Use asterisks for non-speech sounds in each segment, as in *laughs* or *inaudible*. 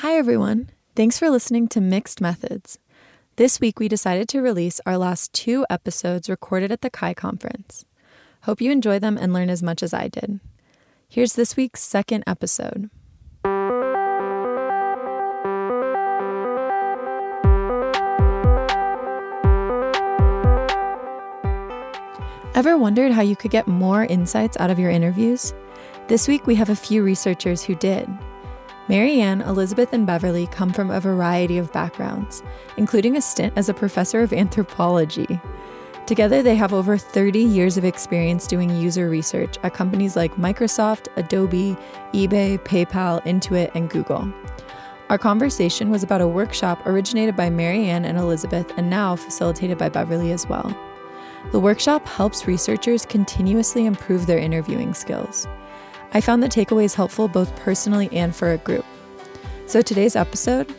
Hi, everyone. Thanks for listening to Mixed Methods. This week, we decided to release our last two episodes recorded at the CHI conference. Hope you enjoy them and learn as much as I did. Here's this week's second episode. Ever wondered how you could get more insights out of your interviews? This week, we have a few researchers who did. Marianne, Elizabeth, and Beverly come from a variety of backgrounds, including a stint as a professor of anthropology. Together, they have over 30 years of experience doing user research at companies like Microsoft, Adobe, eBay, PayPal, Intuit, and Google. Our conversation was about a workshop originated by Marianne and Elizabeth and now facilitated by Beverly as well. The workshop helps researchers continuously improve their interviewing skills. I found the takeaways helpful both personally and for a group. So today's episode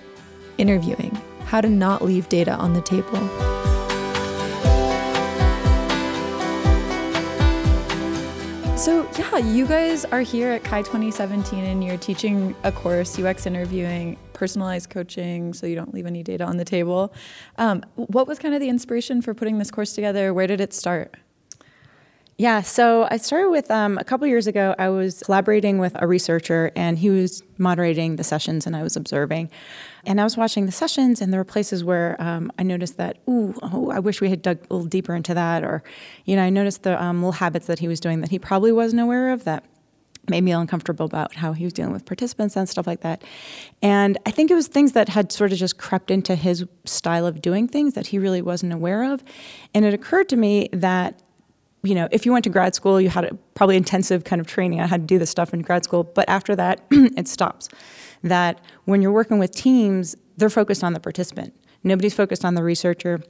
interviewing, how to not leave data on the table. So, yeah, you guys are here at CHI 2017 and you're teaching a course, UX interviewing, personalized coaching, so you don't leave any data on the table. Um, what was kind of the inspiration for putting this course together? Where did it start? Yeah, so I started with um, a couple years ago. I was collaborating with a researcher, and he was moderating the sessions, and I was observing. And I was watching the sessions, and there were places where um, I noticed that, ooh, oh, I wish we had dug a little deeper into that, or, you know, I noticed the um, little habits that he was doing that he probably wasn't aware of that made me uncomfortable about how he was dealing with participants and stuff like that. And I think it was things that had sort of just crept into his style of doing things that he really wasn't aware of. And it occurred to me that you know, if you went to grad school, you had a probably intensive kind of training on how to do this stuff in grad school. But after that, *clears throat* it stops. That when you're working with teams, they're focused on the participant. Nobody's focused on the researcher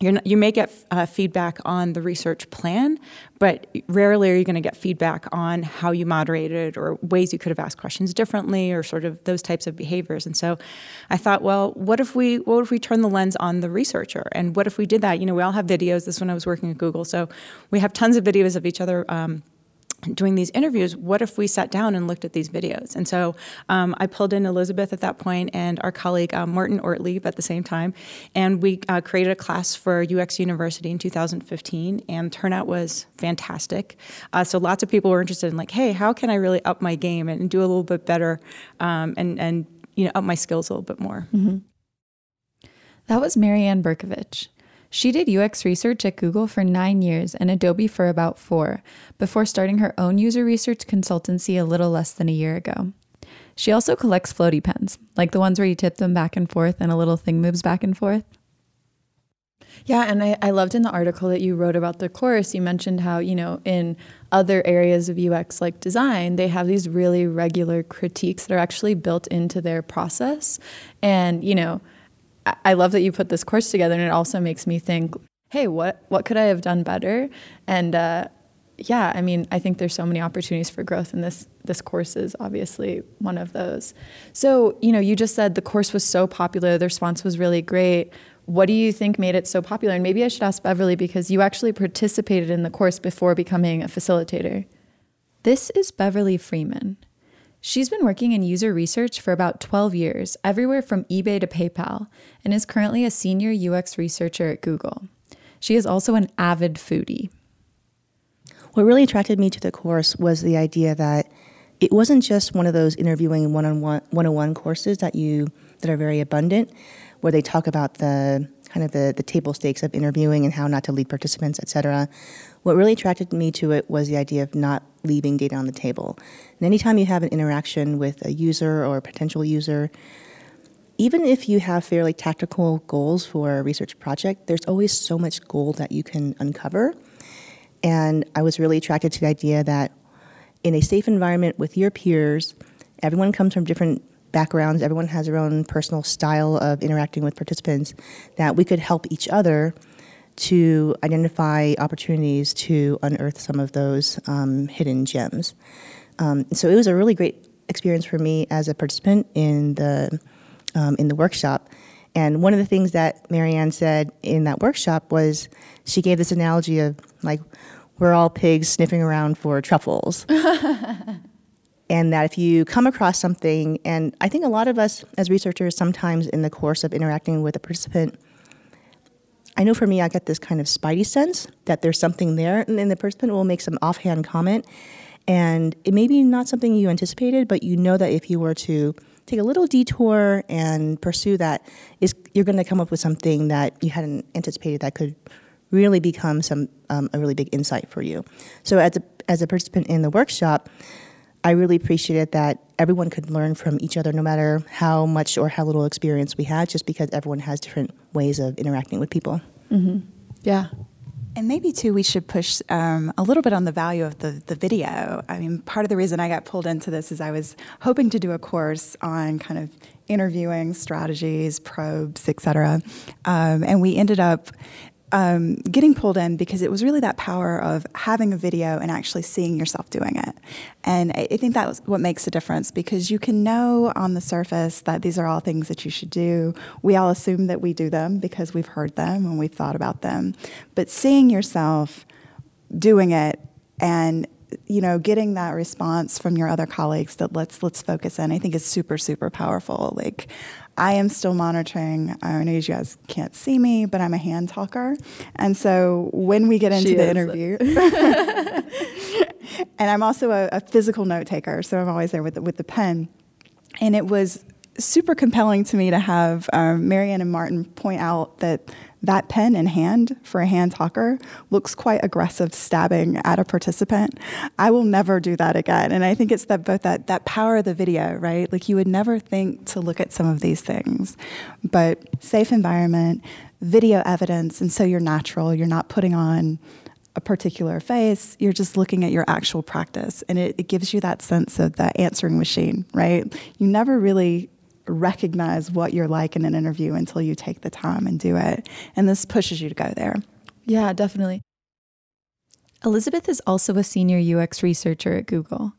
not, you may get uh, feedback on the research plan, but rarely are you going to get feedback on how you moderated or ways you could have asked questions differently or sort of those types of behaviors. And so I thought, well, what if we what if we turn the lens on the researcher? And what if we did that? You know, we all have videos. This when I was working at Google, so we have tons of videos of each other. Um, doing these interviews, what if we sat down and looked at these videos? And so um, I pulled in Elizabeth at that point and our colleague uh, Martin Ortlieb at the same time, and we uh, created a class for UX University in 2015, and turnout was fantastic. Uh, so lots of people were interested in like, hey, how can I really up my game and, do a little bit better, um, and and you know up my skills a little bit more. Mm-hmm. That was Marianne Berkovich. She did UX research at Google for nine years and Adobe for about four, before starting her own user research consultancy a little less than a year ago. She also collects floaty pens, like the ones where you tip them back and forth and a little thing moves back and forth. Yeah, and I, I loved in the article that you wrote about the course, you mentioned how, you know, in other areas of UX like design, they have these really regular critiques that are actually built into their process. And, you know, I love that you put this course together, and it also makes me think, hey, what what could I have done better? And uh, yeah, I mean, I think there's so many opportunities for growth, and this this course is obviously one of those. So, you know, you just said the course was so popular, the response was really great. What do you think made it so popular? And maybe I should ask Beverly because you actually participated in the course before becoming a facilitator. This is Beverly Freeman. She's been working in user research for about 12 years, everywhere from eBay to PayPal, and is currently a senior UX researcher at Google. She is also an avid foodie. What really attracted me to the course was the idea that it wasn't just one of those interviewing one-on-one 101 courses that you that are very abundant where they talk about the kind of the, the table stakes of interviewing and how not to lead participants, et cetera. What really attracted me to it was the idea of not leaving data on the table. And anytime you have an interaction with a user or a potential user, even if you have fairly tactical goals for a research project, there's always so much gold that you can uncover. And I was really attracted to the idea that in a safe environment with your peers, everyone comes from different backgrounds, everyone has their own personal style of interacting with participants, that we could help each other to identify opportunities to unearth some of those um, hidden gems. Um, so it was a really great experience for me as a participant in the um, in the workshop. And one of the things that Marianne said in that workshop was she gave this analogy of like we're all pigs sniffing around for truffles. *laughs* and that if you come across something, and I think a lot of us as researchers, sometimes in the course of interacting with a participant, I know for me, I get this kind of spidey sense that there's something there, and then the participant will make some offhand comment, and it may be not something you anticipated, but you know that if you were to take a little detour and pursue that, is you're going to come up with something that you hadn't anticipated that could really become some um, a really big insight for you. So as a as a participant in the workshop, I really appreciated that everyone could learn from each other, no matter how much or how little experience we had, just because everyone has different ways of interacting with people. Mm-hmm. Yeah. And maybe too, we should push um, a little bit on the value of the the video. I mean, part of the reason I got pulled into this is I was hoping to do a course on kind of interviewing strategies, probes, et cetera, um, and we ended up um, getting pulled in because it was really that power of having a video and actually seeing yourself doing it. And I, think that's what makes the difference because you can know on the surface that these are all things that you should do. We all assume that we do them because we've heard them and we've thought about them. But seeing yourself doing it and you know getting that response from your other colleagues that let's let's focus in i think is super super powerful like I am still monitoring. I know you guys can't see me, but I'm a hand talker. And so when we get into She the interview, *laughs* *laughs* and I'm also a, a physical note taker, so I'm always there with the, with the pen. And it was super compelling to me to have um, Marianne and Martin point out that that pen in hand for a hand talker looks quite aggressive stabbing at a participant. I will never do that again. And I think it's that both that that power of the video, right? Like you would never think to look at some of these things. But safe environment, video evidence, and so you're natural, you're not putting on a particular face, you're just looking at your actual practice. And it, it gives you that sense of that answering machine, right? You never really recognize what you're like in an interview until you take the time and do it. And this pushes you to go there. Yeah, definitely. Elizabeth is also a senior UX researcher at Google.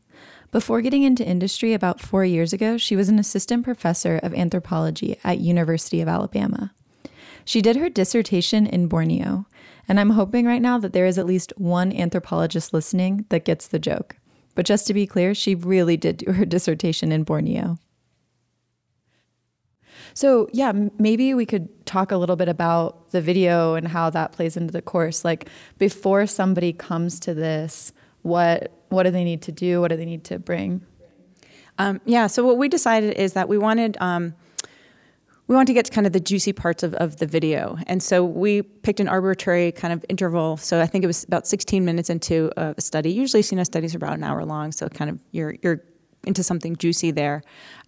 Before getting into industry about four years ago, she was an assistant professor of anthropology at University of Alabama. She did her dissertation in Borneo, and I'm hoping right now that there is at least one anthropologist listening that gets the joke. But just to be clear, she really did do her *laughs* dissertation in Borneo. So, yeah, maybe we could talk a little bit about the video and how that plays into the course. Like before somebody comes to this, what what do they need to do? What do they need to bring? Um, yeah. So what we decided is that we wanted um, we wanted to get to kind of the juicy parts of, of the video, and so we picked an arbitrary kind of interval. So I think it was about 16 minutes into a study. Usually, CNS studies are about an hour long, so kind of you're you're into something juicy there.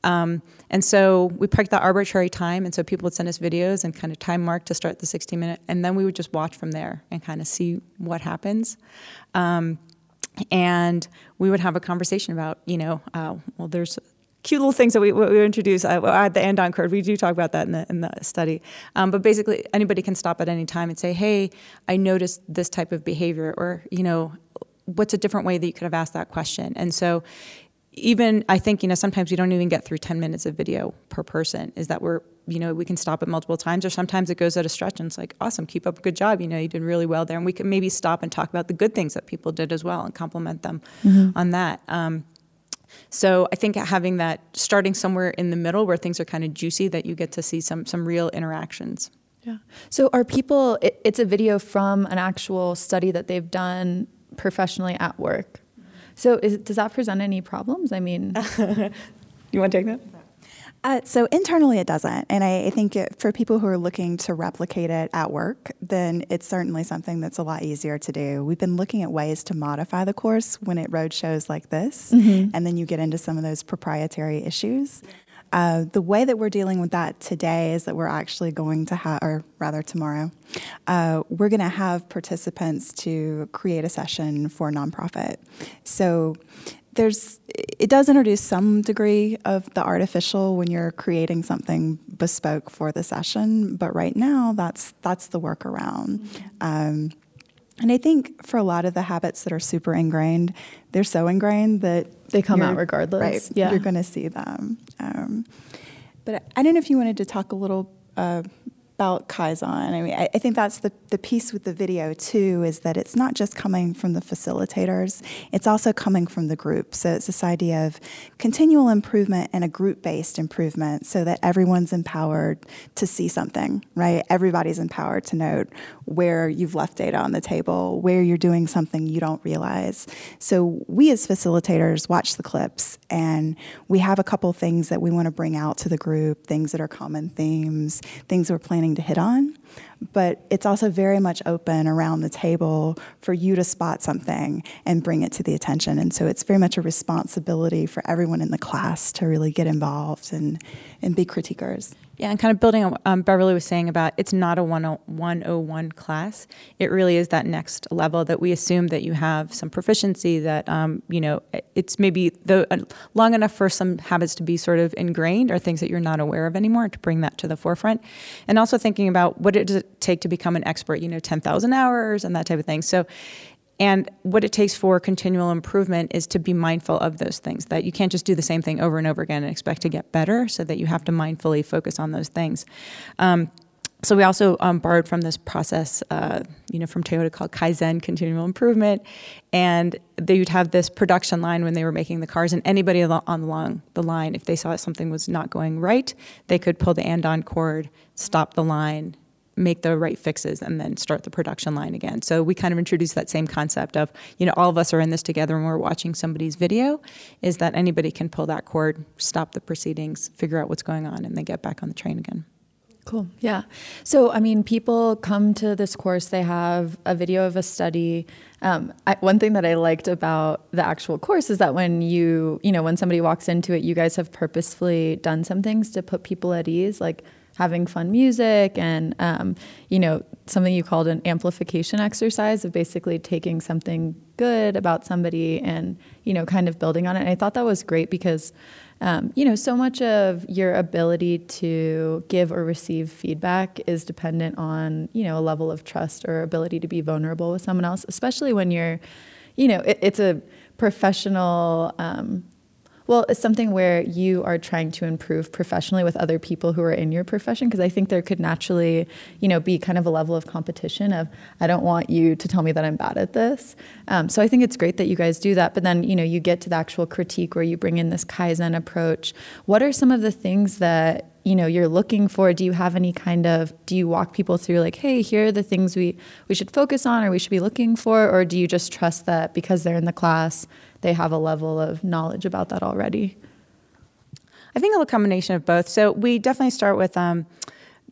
Um, and so we picked the arbitrary time, and so people would send us videos and kind of time mark to start the 16 minute, and then we would just watch from there and kind of see what happens. Um, and we would have a conversation about, you know, uh, well, there's cute little things that we, we introduce uh, at the end on curve. We do talk about that in the, in the study. Um, but basically, anybody can stop at any time and say, hey, I noticed this type of behavior, or, you know, what's a different way that you could have asked that question? And so, even I think you know sometimes we don't even get through 10 minutes of video per person is that we're you know we can stop it multiple times or sometimes it goes at a stretch and it's like awesome keep up a good job you know you did really well there and we can maybe stop and talk about the good things that people did as well and compliment them on that um, so I think having that starting somewhere in the middle where things are kind of juicy that you get to see some some real interactions Yeah. So are people? It, it's a video from an actual study that they've done professionally at work. So is, does that present any problems? I mean, *laughs* you want to take that Uh, so internally, it doesn't, and I, I think it, for people who are looking to replicate it at work, then it's certainly something that's a lot easier to do. We've been looking at ways to modify the course when it road shows like this, and then you get into some of those proprietary issues. Uh, the way that we're dealing with that today is that we're actually going to have, or rather tomorrow, uh, we're going to have participants to create a session for nonprofit. So there's it does introduce some degree of the artificial when you're creating something bespoke for the session, but right now that's that's the workaround. Um, and I think for a lot of the habits that are super ingrained, they're so ingrained that They come out regardless. Right, Yeah. you're going to see them. Um, but I don't know if you wanted to talk a little uh, about Kaizen. I mean, I, I, think that's the, the piece with the video too, is that it's not just coming from the facilitators, it's also coming from the group. So it's this idea of continual improvement and a group based improvement so that everyone's empowered to see something, right? Everybody's empowered to note where you've left data on the table, where you're doing something you don't realize. So we as facilitators watch the clips and we have a couple things that we want to bring out to the group, things that are common themes, things we're planning to hit on. But it's also very much open around the table for you to spot something and bring it to the attention. And so it's very much a responsibility for everyone in the class to really get involved and, and be critiquers. Yeah, and kind of building on um, Beverly was saying about it's not a 101 class. It really is that next level that we assume that you have some proficiency that, um, you know, it's maybe the, uh, long enough for some habits to be sort of ingrained or things that you're not aware of anymore to bring that to the forefront. And also thinking about what it does it take to become an expert, you know, 10,000 hours and that type of thing. So and what it takes for continual improvement is to be mindful of those things, that you can't just do the same thing over and over again and expect to get better, so that you have to mindfully focus on those things. Um, so we also um, borrowed from this process, uh, you know, from Toyota called Kaizen, continual improvement, and they would have this production line when they were making the cars, and anybody on along the line, if they saw something was not going right, they could pull the andon cord, stop the line, make the right fixes and then start the production line again. So we kind of introduced that same concept of, you know, all of us are in this together and we're watching somebody's video, is that anybody can pull that cord, stop the proceedings, figure out what's going on, and then get back on the train again. Cool. Yeah. So, I mean, people come to this course, they have a video of a study. Um, I, one thing that I liked about the actual course is that when you, you know, when somebody walks into it, you guys have purposefully done some things to put people at ease. Like, having fun music and um, you know something you called an amplification exercise of basically taking something good about somebody and you know kind of building on it. And i thought that was great because um, you know so much of your ability to give or receive feedback is dependent on you know a level of trust or ability to be vulnerable with someone else especially when you're you know it, it's a professional um, well, it's something where you are trying to improve professionally with other people who are in your profession because I think there could naturally, you know, be kind of a level of competition of I don't want you to tell me that I'm bad at this. Um, so I think it's great that you guys do that. But then, you know, you get to the actual critique where you bring in this kaizen approach. What are some of the things that you know you're looking for do you have any kind of do you walk people through like hey here are the things we we should focus on or we should be looking for or do you just trust that because they're in the class they have a level of knowledge about that already? I think a combination of both. So we definitely start with um,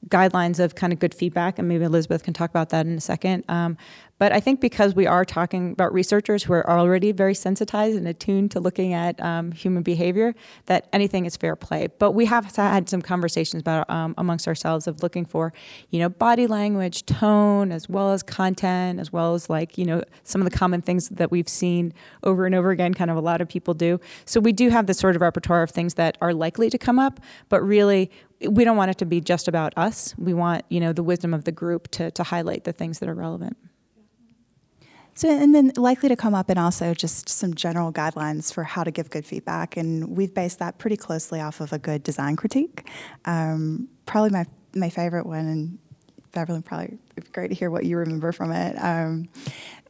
guidelines of kind of good feedback, and maybe Elizabeth can talk about that in a second. Um, but I think because we are talking about researchers who are already very sensitized and attuned to looking at um, human behavior, that anything is fair play. But we have had some conversations about um, amongst ourselves of looking for, you know, body language, tone, as well as content, as well as like you know some of the common things that we've seen over and over again. Kind of a lot of people do. So we do have this sort of repertoire of things that are likely to come up, but really we don't want it to be just about us. We want, you know, the wisdom of the group to, to highlight the things that are relevant. So, and then likely to come up and also just some general guidelines for how to give good feedback. And we've based that pretty closely off of a good design critique. Um, probably my, my favorite one, and Beverly, probably great to hear what you remember from it. Um,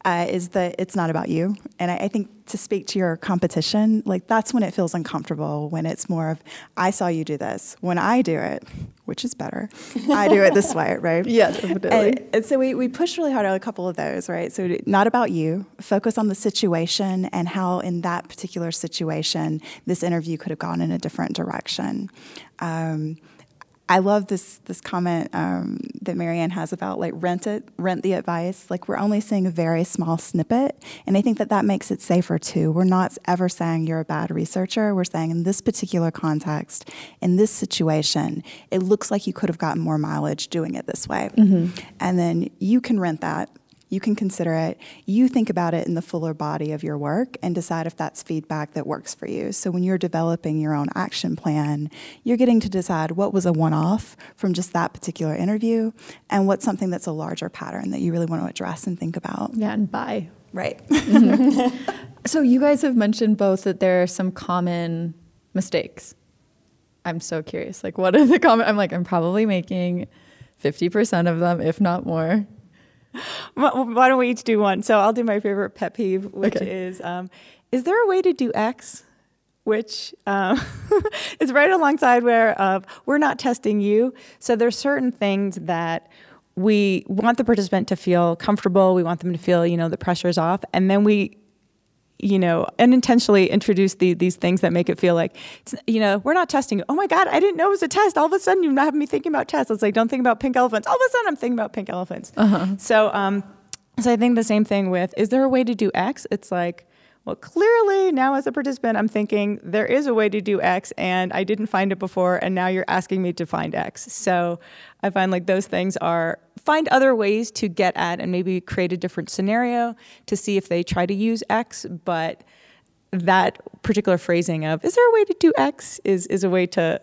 uh, is that it's not about you. And I, I, think to speak to your competition, like that's when it feels uncomfortable, when it's more of, I saw you do this. When I do it, which is better, I do it this way, right? *laughs* Yeah, definitely. And, and, so we, we push really hard on a couple of those, right? So not about you, focus on the situation and how in that particular situation, this interview could have gone in a different direction. Um, I love this this comment um, that Marianne has about like rent it, rent the advice. Like we're only seeing a very small snippet, and I think that that makes it safer too. We're not ever saying you're a bad researcher. We're saying in this particular context, in this situation, it looks like you could have gotten more mileage doing it this way, mm-hmm. and then you can rent that you can consider it. You think about it in the fuller body of your work and decide if that's feedback that works for you. So when you're developing your own action plan, you're getting to decide what was a one off from just that particular interview and what's something that's a larger pattern that you really want to address and think about. Yeah, and buy. Right. Mm-hmm. *laughs* so you guys have mentioned both that there are some common mistakes. I'm so curious. Like, what are the common? I'm like, I'm probably making 50% of them, if not more. *laughs* Why don't we each do one? So I'll do my favorite pet peeve, which Okay. is um, Is there a way to do X? Which um, *laughs* is right alongside where uh, we're not testing you. So there's certain things that we want the participant to feel comfortable. We want them to feel, you know, the pressure's off. And then we you know, unintentionally introduce the, these things that make it feel like, it's, you know, we're not testing. Oh my God, I didn't know it was a test. All of a sudden, you're not having me thinking about tests. It's like, don't think about pink elephants. All of a sudden, I'm thinking about pink elephants. So, um, so I think the same thing with, is there a way to do X? It's like, well, clearly now as a participant, I'm thinking there is a way to do X and I didn't find it before, and now you're asking me to find X. So I find like those things are find other ways to get at and maybe create a different scenario to see if they try to use X, but that particular phrasing of is there a way to do X is is a way to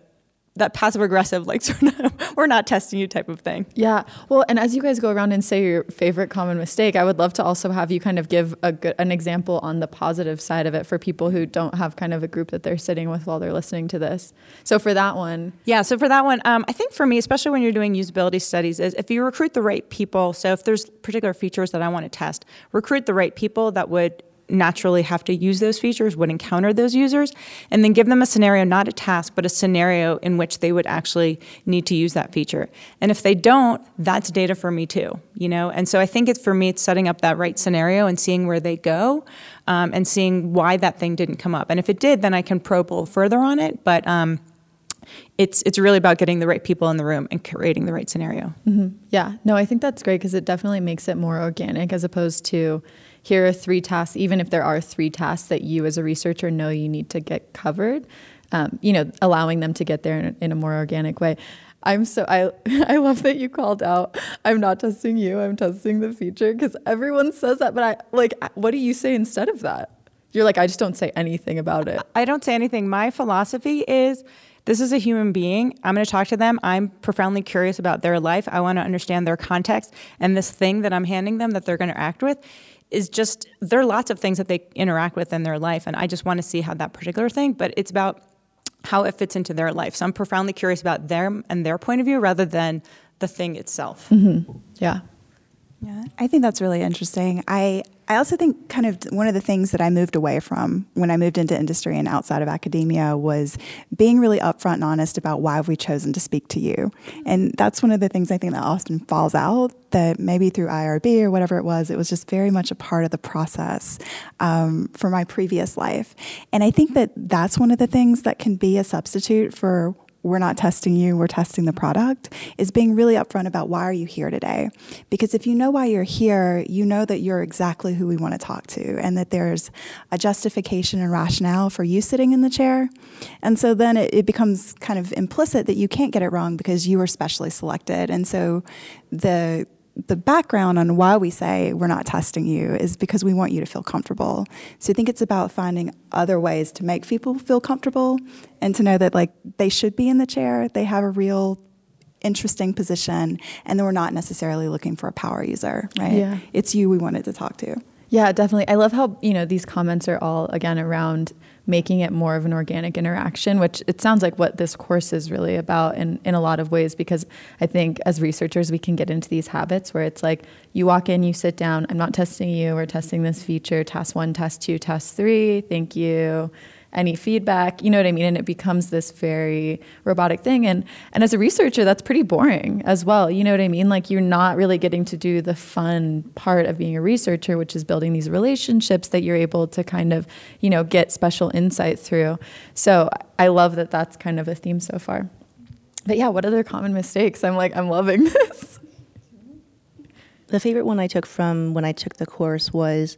that passive aggressive like *laughs* sort of we're not testing you type of thing. Yeah. Well, and as you guys go around and say your favorite common mistake, I would love to also have you kind of give a good an example on the positive side of it for people who don't have kind of a group that they're sitting with while they're listening to this. So for that one, Yeah, so for that one, um, I think for me, especially when you're doing usability studies, is if you recruit the right people. So if there's particular features that I want to test, recruit the right people that would naturally have to use those features, would encounter those users, and then give them a scenario, not a task, but a scenario in which they would actually need to use that feature. And if they don't, that's data for me too, you know. And so I think it's for me, it's setting up that right scenario and seeing where they go, um, and seeing why that thing didn't come up. And if it did, then I can probe a little further on it. But um, it's it's really about getting the right people in the room and creating the right scenario. Yeah, no, I think that's great because it definitely makes it more organic as opposed to here are three tasks, even if there are three tasks that you as a researcher know you need to get covered, um, you know, allowing them to get there in a, in a more organic way. I'm so I *laughs* I love that you called out. I'm not testing you. I'm testing the feature because everyone says that. But I like, what do you say instead of that? You're like, I just don't say anything about it. I don't say anything. My philosophy is this is a human being. I'm going to talk to them. I'm profoundly curious about their life. I want to understand their context. And this thing that I'm handing them that they're going to act with is just, there are lots of things that they interact with in their life. And I just want to see how that particular thing, but it's about how it fits into their life. So I'm profoundly curious about them and their point of view rather than the thing itself. Yeah. Yeah, I think that's really interesting. I I also think kind of one of the things that I moved away from when I moved into industry and outside of academia was being really upfront and honest about why have we've chosen to speak to you. And that's one of the things I think that often falls out that maybe through IRB or whatever it was, it was just very much a part of the process um, for my previous life. And I think that that's one of the things that can be a substitute for we're not testing you, we're testing the product, is being really upfront about why are you here today? Because if you know why you're here, you know that you're exactly who we want to talk to and that there's a justification and rationale for you sitting in the chair. And so then it, it becomes kind of implicit that you can't get it wrong because you were specially selected. And so the the background on why we say we're not testing you is because we want you to feel comfortable. So I think it's about finding other ways to make people feel comfortable and to know that like they should be in the chair, they have a real interesting position, and that we're not necessarily looking for a power user, right? Yeah. It's you we wanted to talk to. Yeah, definitely. I love how, you know, these comments are all again around making it more of an organic interaction, which it sounds like what this course is really about in, in a lot of ways, because I think as researchers, we can get into these habits where it's like you walk in, you sit down, I'm not testing you, we're testing this feature, task one, task two, task three, thank you. Any feedback, you know what I mean? And it becomes this very robotic thing. And and as a researcher, that's pretty boring as well. You know what I mean? Like you're not really getting to do the fun part of being a researcher, which is building these relationships that you're able to kind of, you know, get special insight through. So I love that that's kind of a theme so far. But yeah, what other common mistakes? I'm like, I'm loving *laughs* this. The favorite one I took from when I took the course was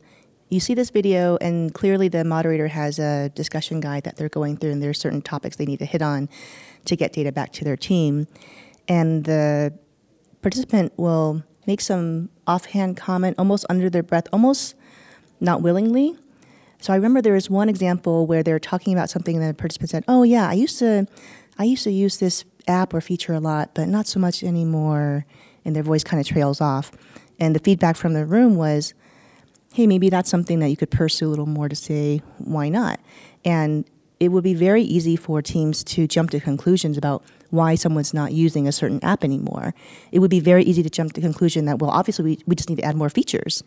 you see this video, and clearly the moderator has a discussion guide that they're going through, and there's certain topics they need to hit on to get data back to their team. And the participant will make some offhand comment, almost under their breath, almost not willingly. So I remember there was one example where they're talking about something, and the participant said, "Oh yeah, I used to, I used to use this app or feature a lot, but not so much anymore." And their voice kind of trails off. And the feedback from the room was, hey, maybe that's something that you could pursue a little more to say, why not? And it would be very easy for teams to jump to conclusions about why someone's not using a certain app anymore. It would be very easy to jump to the conclusion that, well, obviously we, we just need to add more features.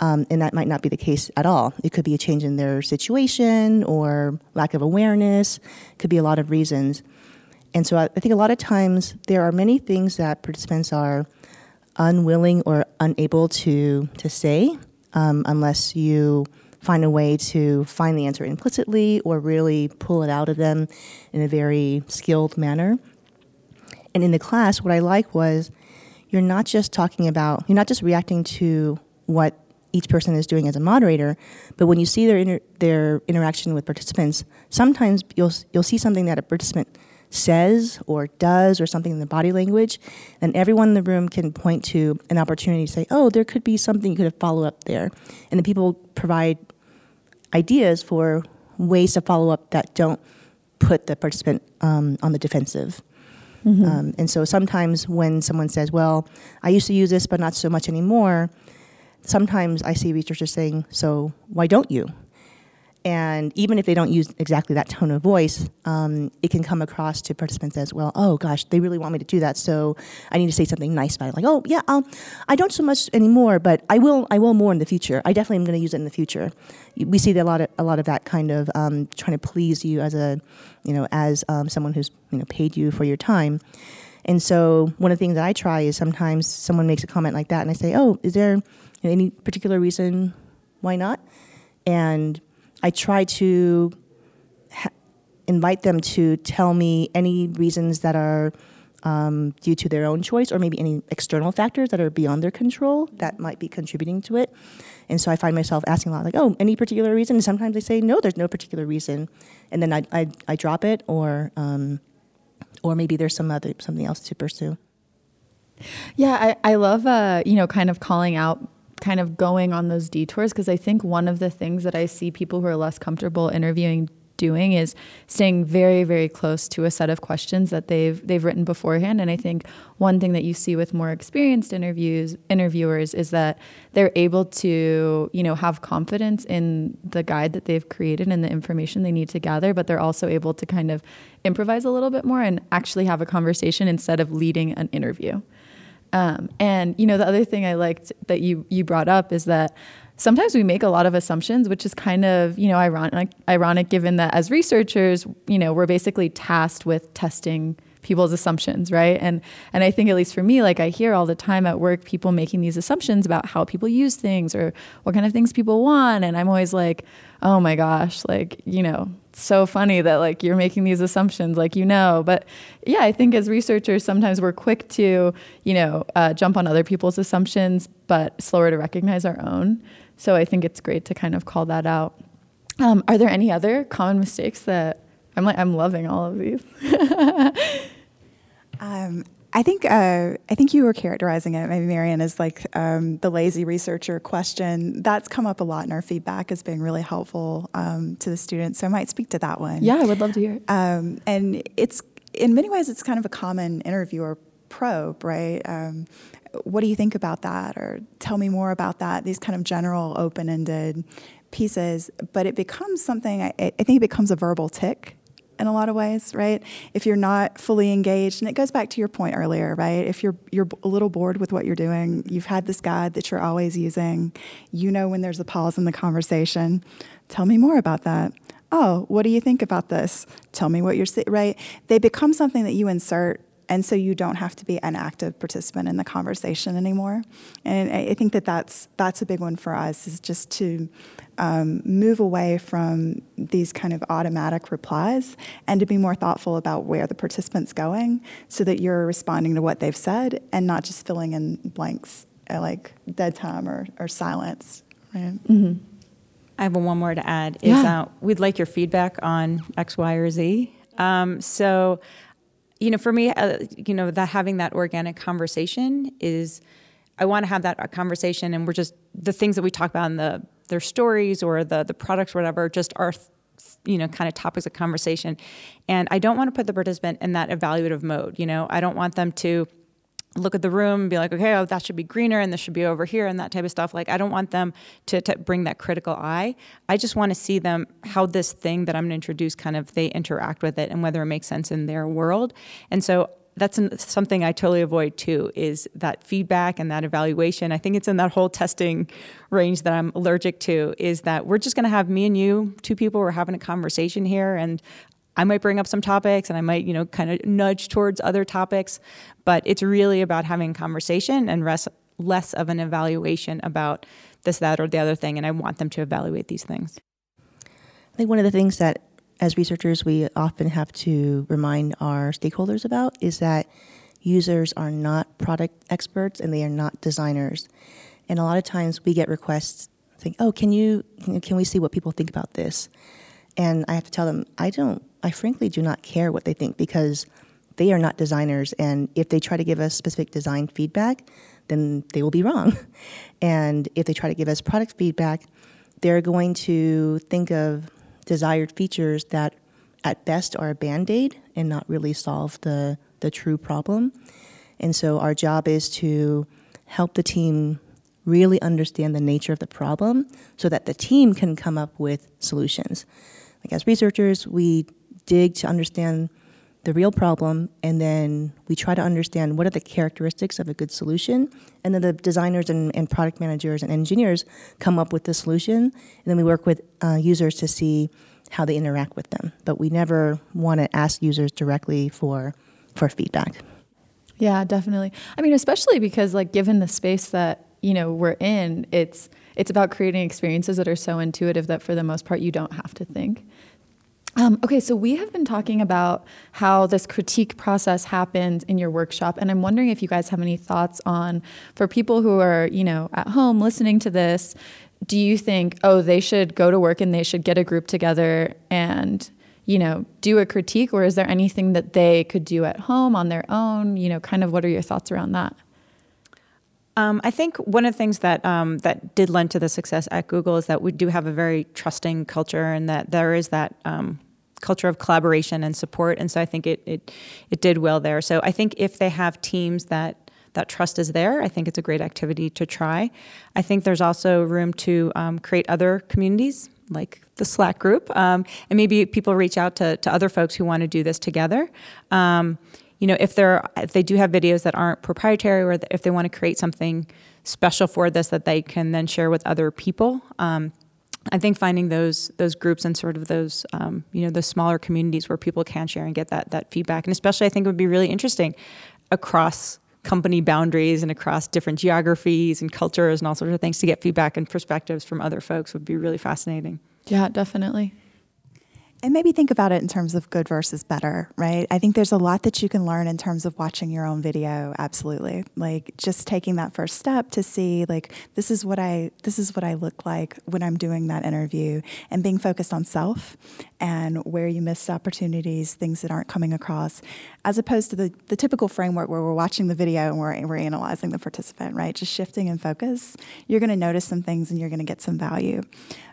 Um, and that might not be the case at all. It could be a change in their situation or lack of awareness, could be a lot of reasons. And so I, I think a lot of times there are many things that participants are unwilling or unable to, to say um, unless you find a way to find the answer implicitly or really pull it out of them in a very skilled manner. And in the class, what I like was you're not just talking about, you're not just reacting to what each person is doing as a moderator, but when you see their inter- their interaction with participants, sometimes you'll you'll see something that a participant says or does or something in the body language, and everyone in the room can point to an opportunity to say, "Oh, there could be something you could have followed up there," and the people provide ideas for ways to follow up that don't put the participant um, on the defensive. Mm-hmm. Um, and so sometimes when someone says, "Well, I used to use this, but not so much anymore," sometimes I see researchers saying, "So why don't you?" And even if they don't use exactly that tone of voice, um, it can come across to participants as well. Oh gosh, they really want me to do that, so I need to say something nice about it. Like, oh yeah, um, I don't so much anymore, but I will. I will more in the future. I definitely am going to use it in the future. We see a lot of a lot of that kind of um, trying to please you as a, you know, as um, someone who's you know paid you for your time. And so one of the things that I try is sometimes someone makes a comment like that, and I say, oh, is there any particular reason why not? And I try to ha- invite them to tell me any reasons that are um, due to their own choice or maybe any external factors that are beyond their control that might be contributing to it. And so I find myself asking a lot, like, oh, any particular reason? And sometimes they say, no, there's no particular reason. And then I, I, I drop it or, um, or maybe there's some other, something else to pursue. Yeah, I, I love, uh, you know, kind of calling out kind of going on those detours because I think one of the things that I see people who are less comfortable interviewing doing is staying very very close to a set of questions that they've they've written beforehand. And I think one thing that you see with more experienced interviews interviewers is that they're able to you know have confidence in the guide that they've created and the information they need to gather but they're also able to kind of improvise a little bit more and actually have a conversation instead of leading an interview um, and you know, the other thing I liked that you you brought up is that sometimes we make a lot of assumptions, which is kind of you know ironic, ironic given that as researchers, you know, we're basically tasked with testing people's assumptions, right? And and I think at least for me, like I hear all the time at work people making these assumptions about how people use things or what kind of things people want, and I'm always like, oh my gosh, like you know, so funny that like you're making these assumptions like you know but yeah i think as researchers sometimes we're quick to you know uh, jump on other people's assumptions but slower to recognize our own. So i think it's great to kind of call that out. Um, are there any other common mistakes that i'm like i'm loving all of these. *laughs* Um, I think uh, I think you were characterizing it, maybe Marianne, as like um, the lazy researcher question. That's come up a lot in our feedback as being really helpful um, to the students. So I might speak to that one. Yeah, I would love to hear. Um, and it's in many ways it's kind of a common interviewer probe, right? Um, what do you think about that, or tell me more about that? These kind of general, open-ended pieces, but it becomes something. I, I think it becomes a verbal tick in a lot of ways, right? If you're not fully engaged, and it goes back to your point earlier, right? If you're you're a little bored with what you're doing, you've had this guide that you're always using, you know when there's a pause in the conversation. Tell me more about that. Oh, what do you think about this? Tell me what you're right. They become something that you insert and so you don't have to be an active participant in the conversation anymore. And I think that that's that's a big one for us is just to um, move away from these kind of automatic replies and to be more thoughtful about where the participant's going, so that you're responding to what they've said and not just filling in blanks uh, like dead time or, or silence. Right. Mm-hmm. I have one more to add. Is yeah. uh, we'd like your feedback on X, Y, or Z. Um, so you know, for me, uh, you know, that having that organic conversation is, I want to have that conversation, and we're just the things that we talk about in the their stories or the the products or whatever, just are, you know, kind of topics of conversation, and I don't want to put the participant in that evaluative mode. You know, I don't want them to look at the room and be like, okay, oh, that should be greener and this should be over here and that type of stuff. Like, I don't want them to, to bring that critical eye. I just want to see them how this thing that I'm going to introduce kind of they interact with it and whether it makes sense in their world. And so that's an, something I totally avoid too is that feedback and that evaluation. I think it's in that whole testing range that I'm allergic to is that we're just going to have me and you, two people, we're having a conversation here and I might bring up some topics and I might, you know, kind of nudge towards other topics, but it's really about having conversation and res- less of an evaluation about this, that, or the other thing. And I want them to evaluate these things. I think one of the things that as researchers we often have to remind our stakeholders about is that users are not product experts and they are not designers. And a lot of times we get requests saying, "Oh, can you can we see what people think about this?" And I have to tell them, I don't I frankly do not care what they think because they are not designers. And if they try to give us specific design feedback, then they will be wrong. *laughs* And if they try to give us product feedback, they're going to think of desired features that at best are a band aid and not really solve the, the true problem. And so our job is to help the team really understand the nature of the problem so that the team can come up with solutions. Like as researchers, we dig to understand the real problem and then we try to understand what are the characteristics of a good solution and then the designers and, and product managers and engineers come up with the solution and then we work with uh, users to see how they interact with them. But we never want to ask users directly for for feedback. Yeah definitely. I mean especially because like given the space that you know we're in it's it's about creating experiences that are so intuitive that for the most part you don't have to think um, okay, so we have been talking about how this critique process happens in your workshop, and I'm wondering if you guys have any thoughts on for people who are, you know, at home listening to this. Do you think, oh, they should go to work and they should get a group together and, you know, do a critique, or is there anything that they could do at home on their own? You know, kind of what are your thoughts around that? Um, I think one of the things that um, that did lend to the success at Google is that we do have a very trusting culture, and that there is that um, culture of collaboration and support. And so I think it it it did well there. So I think if they have teams that that trust is there, I think it's a great activity to try. I think there's also room to um, create other communities like the Slack group, um, and maybe people reach out to, to other folks who want to do this together. Um, you know, if they're if they do have videos that aren't proprietary, or if they want to create something special for this that they can then share with other people. Um, I think finding those those groups and sort of those um, you know those smaller communities where people can share and get that that feedback, and especially I think would be really interesting across company boundaries and across different geographies and cultures and all sorts of things to get feedback and perspectives from other folks would be really fascinating. Yeah, definitely and maybe think about it in terms of good versus better, right? I think there's a lot that you can learn in terms of watching your own video, absolutely. Like just taking that first step to see like this is what I this is what I look like when I'm doing that interview and being focused on self and where you missed opportunities, things that aren't coming across, as opposed to the, the typical framework where we're watching the video and we're, we're analyzing the participant, right? Just shifting in focus, you're gonna notice some things and you're gonna get some value.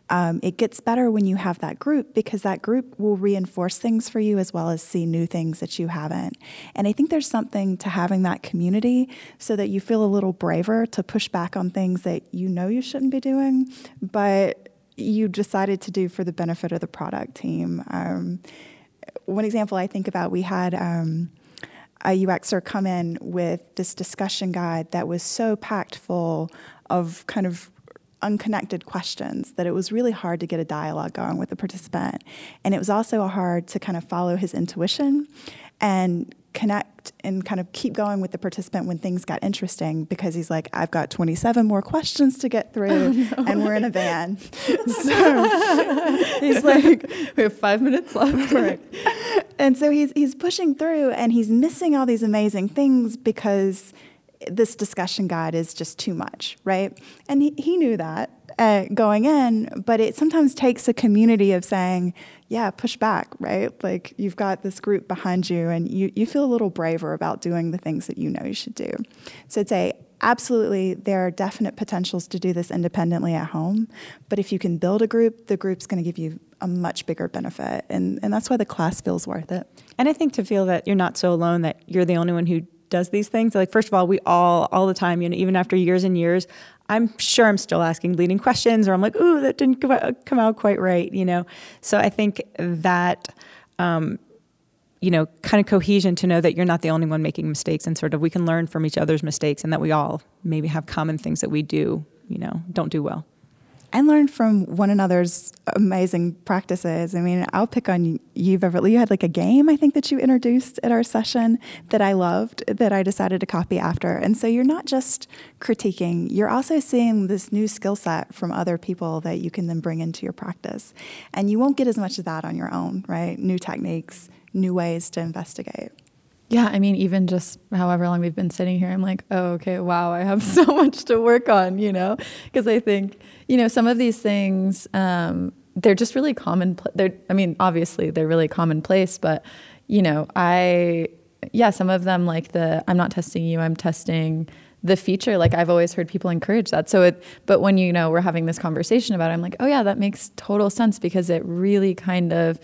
Um, it gets better when you have that group because that group will reinforce things for you as well as see new things that you haven't. And I think there's something to having that community so that you feel a little braver to push back on things that you know you shouldn't be doing, but you decided to do for the benefit of the product team. Um, one example I think about, we had. Um, a UXer come in with this discussion guide that was so packed full of kind of unconnected questions that it was really hard to get a dialogue going with the participant. And it was also hard to kind of follow his intuition and connect and kind of keep going with the participant when things got interesting because he's like, I've got 27 more questions to get through, *laughs* oh, no. and we're in a van. *laughs* so he's like, we have five minutes left. Right. And so he's, he's pushing through and he's missing all these amazing things because this discussion guide is just too much, right? And he, he knew that uh, going in, but it sometimes takes a community of saying, yeah, push back, right? Like you've got this group behind you and you, you feel a little braver about doing the things that you know you should do. So I'd say, absolutely, there are definite potentials to do this independently at home, but if you can build a group, the group's going to give you a much bigger benefit. And, and that's why the class feels worth it. And I think to feel that you're not so alone, that you're the only one who does these things. Like first of all, we all all the time, you know, even after years and years, I'm sure I'm still asking leading questions, or I'm like, ooh, that didn't come out, quite right, you know. So I think that. Um, you know, kind of cohesion to know that you're not the only one making mistakes and sort of we can learn from each other's mistakes and that we all maybe have common things that we do, you know, don't do well and learn from one another's amazing practices. I mean, I'll pick on you, Beverly. You had like a game, I think, that you introduced at our session that I loved, that I decided to copy after. And so you're not just critiquing, you're also seeing this new skill set from other people that you can then bring into your practice. And you won't get as much of that on your own, right? New techniques, new ways to investigate. Yeah, I mean, even just however long we've been sitting here, I'm like, oh, okay, wow, I have *laughs* so much to work on, you know? Because I think, you know, some of these things, um, they're just really common. They're, I mean, obviously, they're really commonplace, but, you know, I, yeah, some of them, like the I'm not testing you, I'm testing the feature like i've always heard people encourage that so it but when you know we're having this conversation about it i'm like oh yeah that makes total sense because it really kind of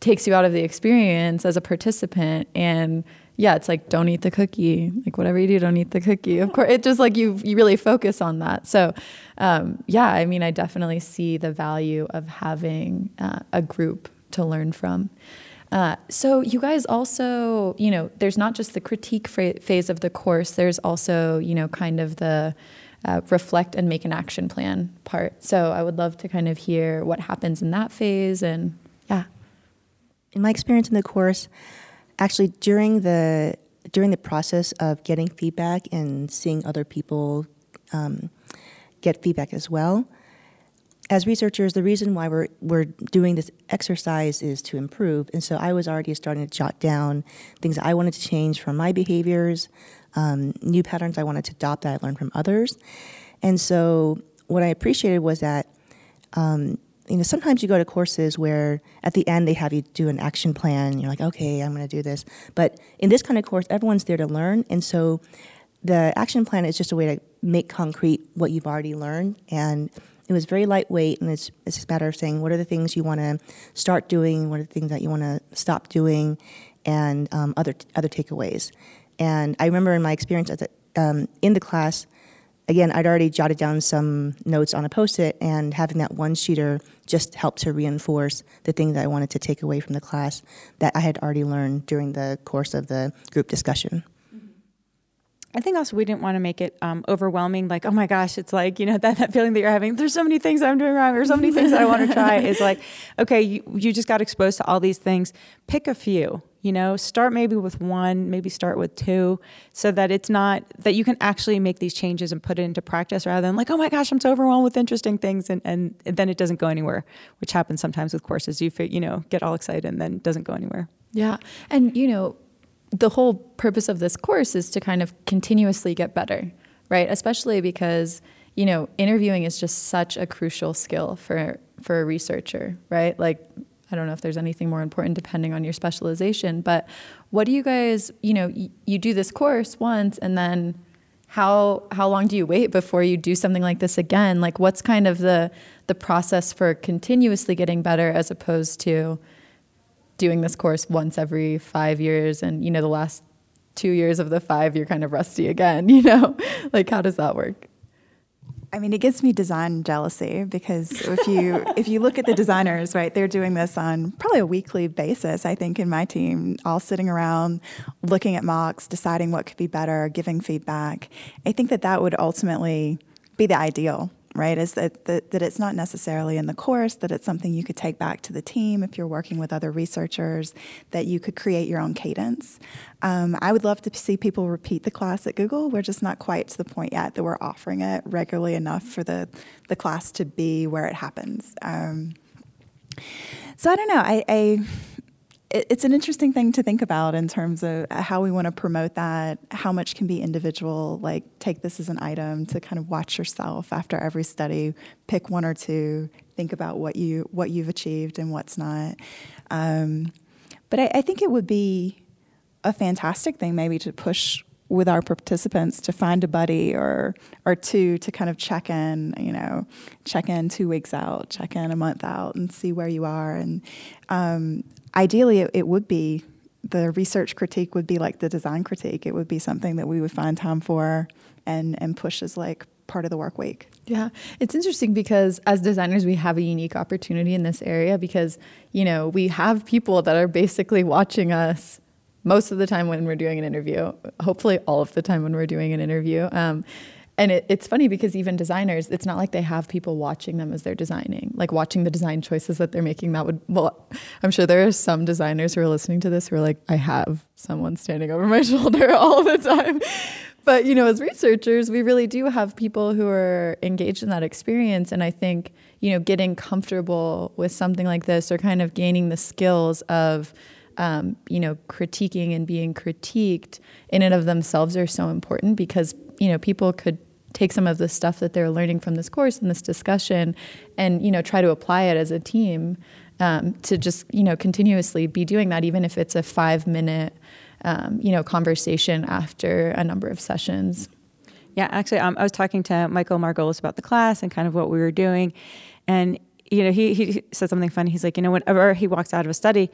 takes you out of the experience as a participant and yeah, it's like don't eat the cookie. Like whatever you do, don't eat the cookie. Of course, it just like you you really focus on that. So, um, yeah, I mean, I definitely see the value of having uh, a group to learn from. Uh, so you guys also, you know, there's not just the critique phase of the course. There's also, you know, kind of the uh, reflect and make an action plan part. So I would love to kind of hear what happens in that phase and yeah. In my experience in the course, actually during the during the process of getting feedback and seeing other people um, get feedback as well. As researchers, the reason why we're we're doing this exercise is to improve, and so I was already starting to jot down things I wanted to change from my behaviors, um, new patterns I wanted to adopt that I learned from others, and so what I appreciated was that um, you know, sometimes you go to courses where at the end they have you do an action plan. You're like, okay, I'm going to do this. But in this kind of course, everyone's there to learn, and so the action plan is just a way to make concrete what you've already learned. And it was very lightweight, and it's it's just a matter of saying what are the things you want to start doing, what are the things that you want to stop doing, and um, other other takeaways. And I remember in my experience at the, um, in the class, again, I'd already jotted down some notes on a post it, and having that one sheeter just helped to reinforce the things that I wanted to take away from the class that I had already learned during the course of the group discussion. I think also we didn't want to make it um, overwhelming, like, oh my gosh, it's like, you know, *laughs* that, that feeling that you're having, there's so many things I'm doing wrong, or so many things that I want to try. is like, *laughs* okay, you, you just got exposed to all these things. Pick a few you know start maybe with one maybe start with two so that it's not that you can actually make these changes and put it into practice rather than like oh my gosh i'm so overwhelmed with interesting things and, and then it doesn't go anywhere which happens sometimes with courses you you know get all excited and then doesn't go anywhere yeah and you know the whole purpose of this course is to kind of continuously get better right especially because you know interviewing is just such a crucial skill for for a researcher right like I don't know if there's anything more important depending on your specialization, but what do you guys, you know, y- you do this course once and then how how long do you wait before you do something like this again? Like what's kind of the the process for continuously getting better as opposed to doing this course once every 5 years and you know the last 2 years of the 5 you're kind of rusty again, *laughs* you know? like how does that work? I mean, it gives me design jealousy because if you *laughs* if you look at the designers, right, they're doing this on probably a weekly basis. I think in my team, all sitting around, looking at mocks, deciding what could be better, giving feedback. I think that that would ultimately be the ideal right? Is that, that, that it's not necessarily in the course, that it's something you could take back to the team if you're working with other researchers, that you could create your own cadence. Um, I would love to see people repeat the class at Google. We're just not quite to the point yet that we're offering it regularly enough for the, the class to be where it happens. Um, so I don't know. I, I it's an interesting thing to think about in terms of how we want to promote that, how much can be individual, like take this as an item to kind of watch yourself after every study, pick one or two, think about what you what you've achieved and what's not. Um, but I, I think it would be a fantastic thing maybe to push with our participants to find a buddy or or two to kind of check in, you know, check in two weeks out, check in a month out, and see where you are. And um, ideally, it, it, would be the research critique would be like the design critique. It would be something that we would find time for and and push as like part of the work week. Yeah, it's interesting because as designers, we have a unique opportunity in this area because, you know, we have people that are basically watching us most of the time when we're doing an interview, hopefully all of the time when we're doing an interview. Um, and it, it's funny because even designers, it's not like they have people watching them as they're designing, like watching the design choices that they're making. That would, well, I'm sure there are some designers who are listening to this who are like, I have someone standing over my *laughs* shoulder all the time. But, you know, as researchers, we really do have people who are engaged in that experience. And I think, you know, getting comfortable with something like this or kind of gaining the skills of, um, you know, critiquing and being critiqued in and of themselves are so important because you know, people could take some of the stuff that they're learning from this course and this discussion and, you know, try to apply it as a team um, to just, you know, continuously be doing that, even if it's a five minute, um, you know, conversation after a number of sessions. Yeah, actually, um, I was talking to Michael Margolis about the class and kind of what we were doing. And, you know, he, he said something funny. He's like, you know, whenever he walks out of a study,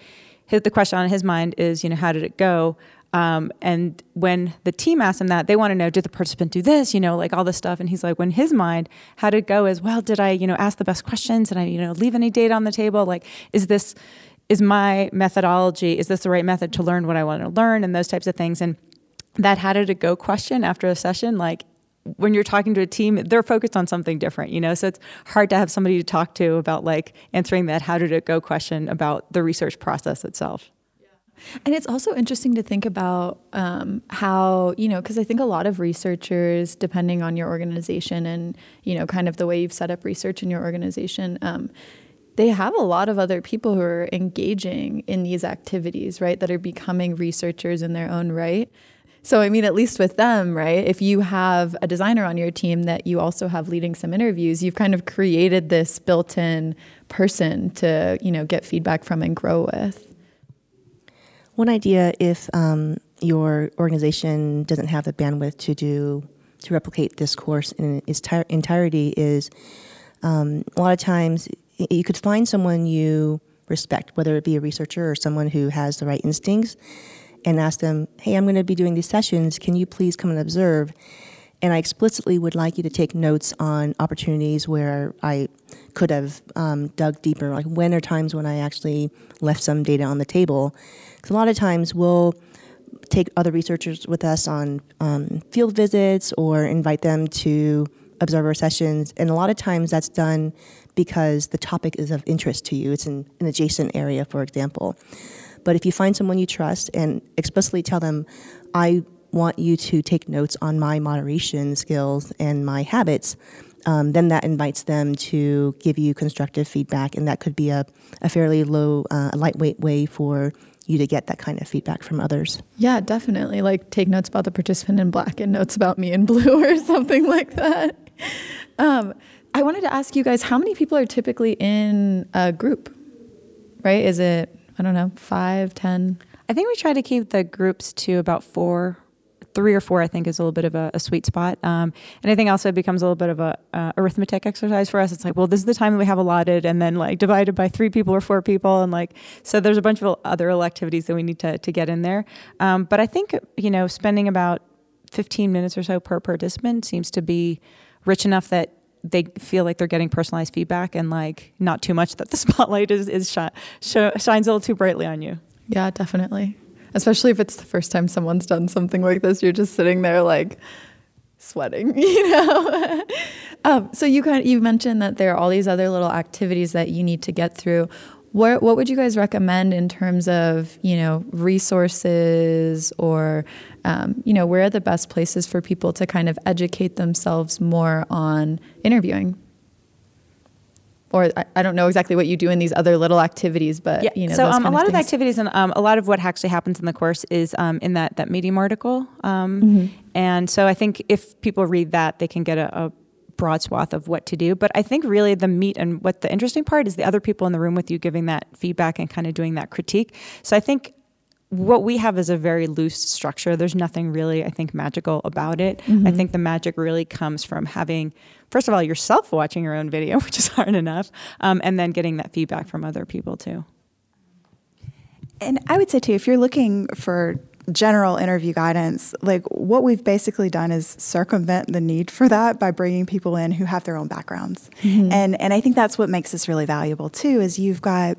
the question on his mind is, you know, how did it go? Um, and when the team asks him that, they want to know, did the participant do this? You know, like all this stuff. And he's like, when his mind, how did it go is, well, did I, you know, ask the best questions? Did I, you know, leave any data on the table? Like, is this, is my methodology, is this the right method to learn what I want to learn? And those types of things. And that how did it go question after a session, like when you're talking to a team, they're focused on something different, you know? So it's hard to have somebody to talk to about like answering that how did it go question about the research process itself. And it's also interesting to think about um, how, you know, because I think a lot of researchers, depending on your organization and, you know, kind of the way you've set up research in your organization, um, they have a lot of other people who are engaging in these activities, right, that are becoming researchers in their own right. So, I mean, at least with them, right, if you have a designer on your team that you also have leading some interviews, you've kind of created this built in person to, you know, get feedback from and grow with. One idea, if um, your organization doesn't have the bandwidth to do to replicate this course in its entirety, is um, a lot of times you could find someone you respect, whether it be a researcher or someone who has the right instincts, and ask them, "Hey, I'm going to be doing these sessions. Can you please come and observe?" And I explicitly would like you to take notes on opportunities where I could have um, dug deeper. Like when are times when I actually left some data on the table? Because a lot of times we'll take other researchers with us on um, field visits or invite them to observe our sessions. And a lot of times that's done because the topic is of interest to you. It's in an adjacent area, for example. But if you find someone you trust and explicitly tell them, I want you to take notes on my moderation skills and my habits, um, then that invites them to give you constructive feedback, and that could be a, a fairly low, uh, lightweight way for you to get that kind of feedback from others. Yeah, definitely. Like take notes about the participant in black and notes about me in *laughs* blue or something like that. Um, I wanted to ask you guys how many people are typically in a group, right? Is it, I don't know, five, ten? I think we try to keep the groups to about four three or four, I think, is a little bit of a, a sweet spot. Um, and I think also it becomes a little bit of a uh, arithmetic exercise for us. It's like, well, this is the time that we have allotted, and then like divided by three people or four people, and like so. There's a bunch of other activities that we need to to get in there. Um, but I think you know, spending about 15 minutes or so per participant seems to be rich enough that they feel like they're getting personalized feedback and like not too much that the *laughs* spotlight is is sh- sh- shines a little too brightly on you. Yeah, definitely especially if it's the first time someone's done something like this you're just sitting there like sweating *laughs* you know? Um, so you kind of, you mentioned that there are all these other little activities that you need to get through. What, what would you guys recommend in terms of you know resources or um, you know where are the best places for people to kind of educate themselves more on interviewing or I, I, don't know exactly what you do in these other little activities, but yeah. you know. So um, a lot of, of the activities and um, a lot of what actually happens in the course is um, in that that Medium article, um, mm-hmm. and so I think if people read that, they can get a, a, broad swath of what to do. But I think really the meat and what the interesting part is the other people in the room with you giving that feedback and kind of doing that critique. So I think what we have is a very loose structure. There's nothing really, I think, magical about it. Mm-hmm. I think the magic really comes from having, first of all, yourself watching your own video, *laughs* which is hard enough, um, and then getting that feedback from other people too. And I would say too, if you're looking for general interview guidance, like what we've basically done is circumvent the need for that by bringing people in who have their own backgrounds. Mm-hmm. And and I think that's what makes this really valuable too is you've got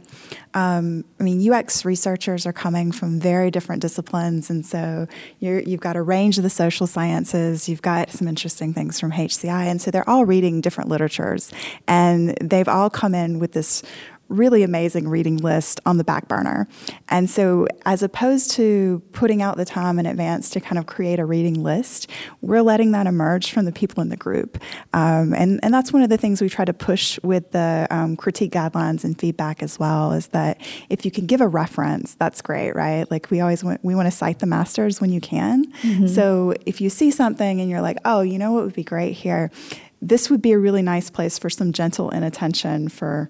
um, I mean UX researchers are coming from very different disciplines and so you you've got a range of the social sciences, you've got some interesting things from HCI and so they're all reading different literatures and they've all come in with this really amazing reading list on the back burner. And so, as opposed to putting out the time in advance to kind of create a reading list, we're letting that emerge from the people in the group. Um, and, and that's one of the things we try to push with the um, critique guidelines and feedback as well is that if you can give a reference, that's great, right? Like, we always want, we want to cite the masters when you can. Mm-hmm. So, if you see something and you're like, oh, you know what would be great here? This would be a really nice place for some gentle inattention for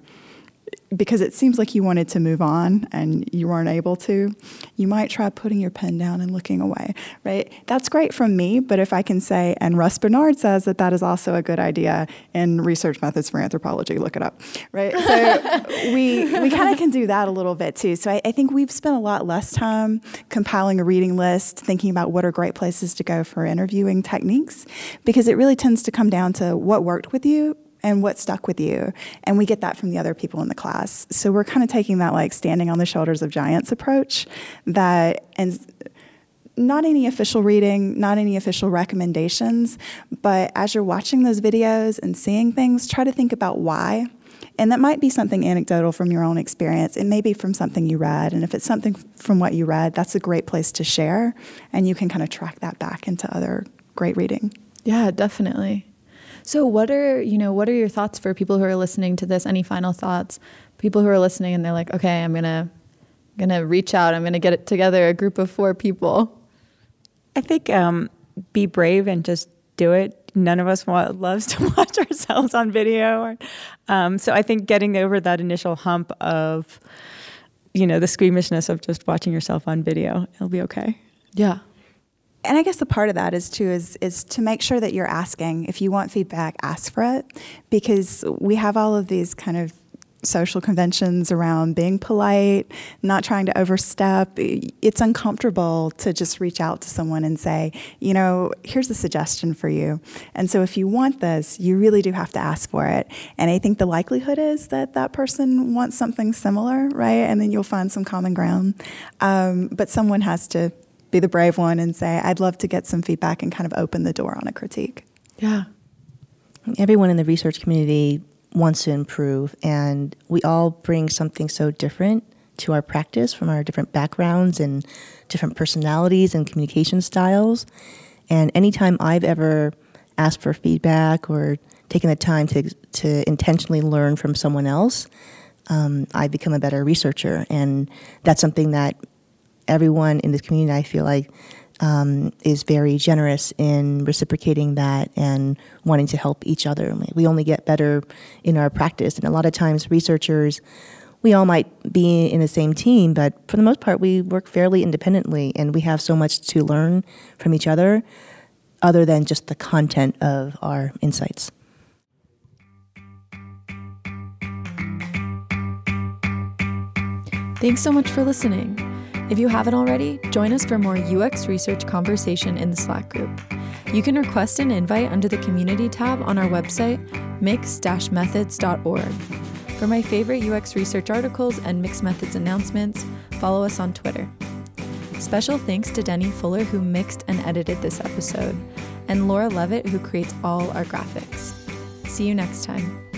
because it seems like you wanted to move on and you weren't able to, you might try putting your pen down and looking away, right? That's great from me, but if I can say, and Russ Bernard says that that is also a good idea in Research Methods for Anthropology, look it up, right? So *laughs* we, we kind of can do that a little bit too. So I, I think we've spent a lot less time compiling a reading list, thinking about what are great places to go for interviewing techniques, because it really tends to come down to what worked with you and what stuck with you. And we get that from the other people in the class. So we're kind of taking that like standing on the shoulders of giants approach that and not any official reading, not any official recommendations, but as you're watching those videos and seeing things, try to think about why. And that might be something anecdotal from your own experience. It may be from something you read. And if it's something from what you read, that's a great place to share. And you can kind of track that back into other great reading. Yeah, definitely. So what are, you know, what are your thoughts for people who are listening to this? Any final thoughts? People who are listening and they're like, "Okay, I'm going to going to reach out. I'm going to get it together a group of 4 people." I think um, be brave and just do it. None of us want, loves to *laughs* watch ourselves on video. Or, um, so I think getting over that initial hump of, you know, the squeamishness of just watching yourself on video, it'll be okay. Yeah and I guess the part of that is too is is to make sure that you're asking. If you want feedback, ask for it because we have all of these kind of social conventions around being polite, not trying to overstep. It's uncomfortable to just reach out to someone and say, you know, here's a suggestion for you. And so if you want this, you really do have to ask for it. And I think the likelihood is that that person wants something similar, right? And then you'll find some common ground. Um, but someone has to be the brave one and say, I'd love to get some feedback and kind of open the door on a critique. Yeah. Everyone in the research community wants to improve, and we all bring something so different to our practice from our different backgrounds and different personalities and communication styles. And anytime I've ever asked for feedback or taken the time to, to intentionally learn from someone else, um, I become a better researcher. And that's something that everyone in this community, I feel like, um, is very generous in reciprocating that and wanting to help each other. We only get better in our practice, and a lot of times, researchers, we all might be in the same team, but for the most part, we work fairly independently, and we have so much to learn from each other, other than just the content of our insights. Thanks so much for listening. If you haven't already, join us for more UX research conversation in the Slack group. You can request an invite under the Community tab on our website, mix-methods.org. For my favorite UX research articles and mixed methods announcements, follow us on Twitter. Special thanks to Denny Fuller, who mixed and edited this episode, and Laura Levitt, who creates all our graphics. See you next time.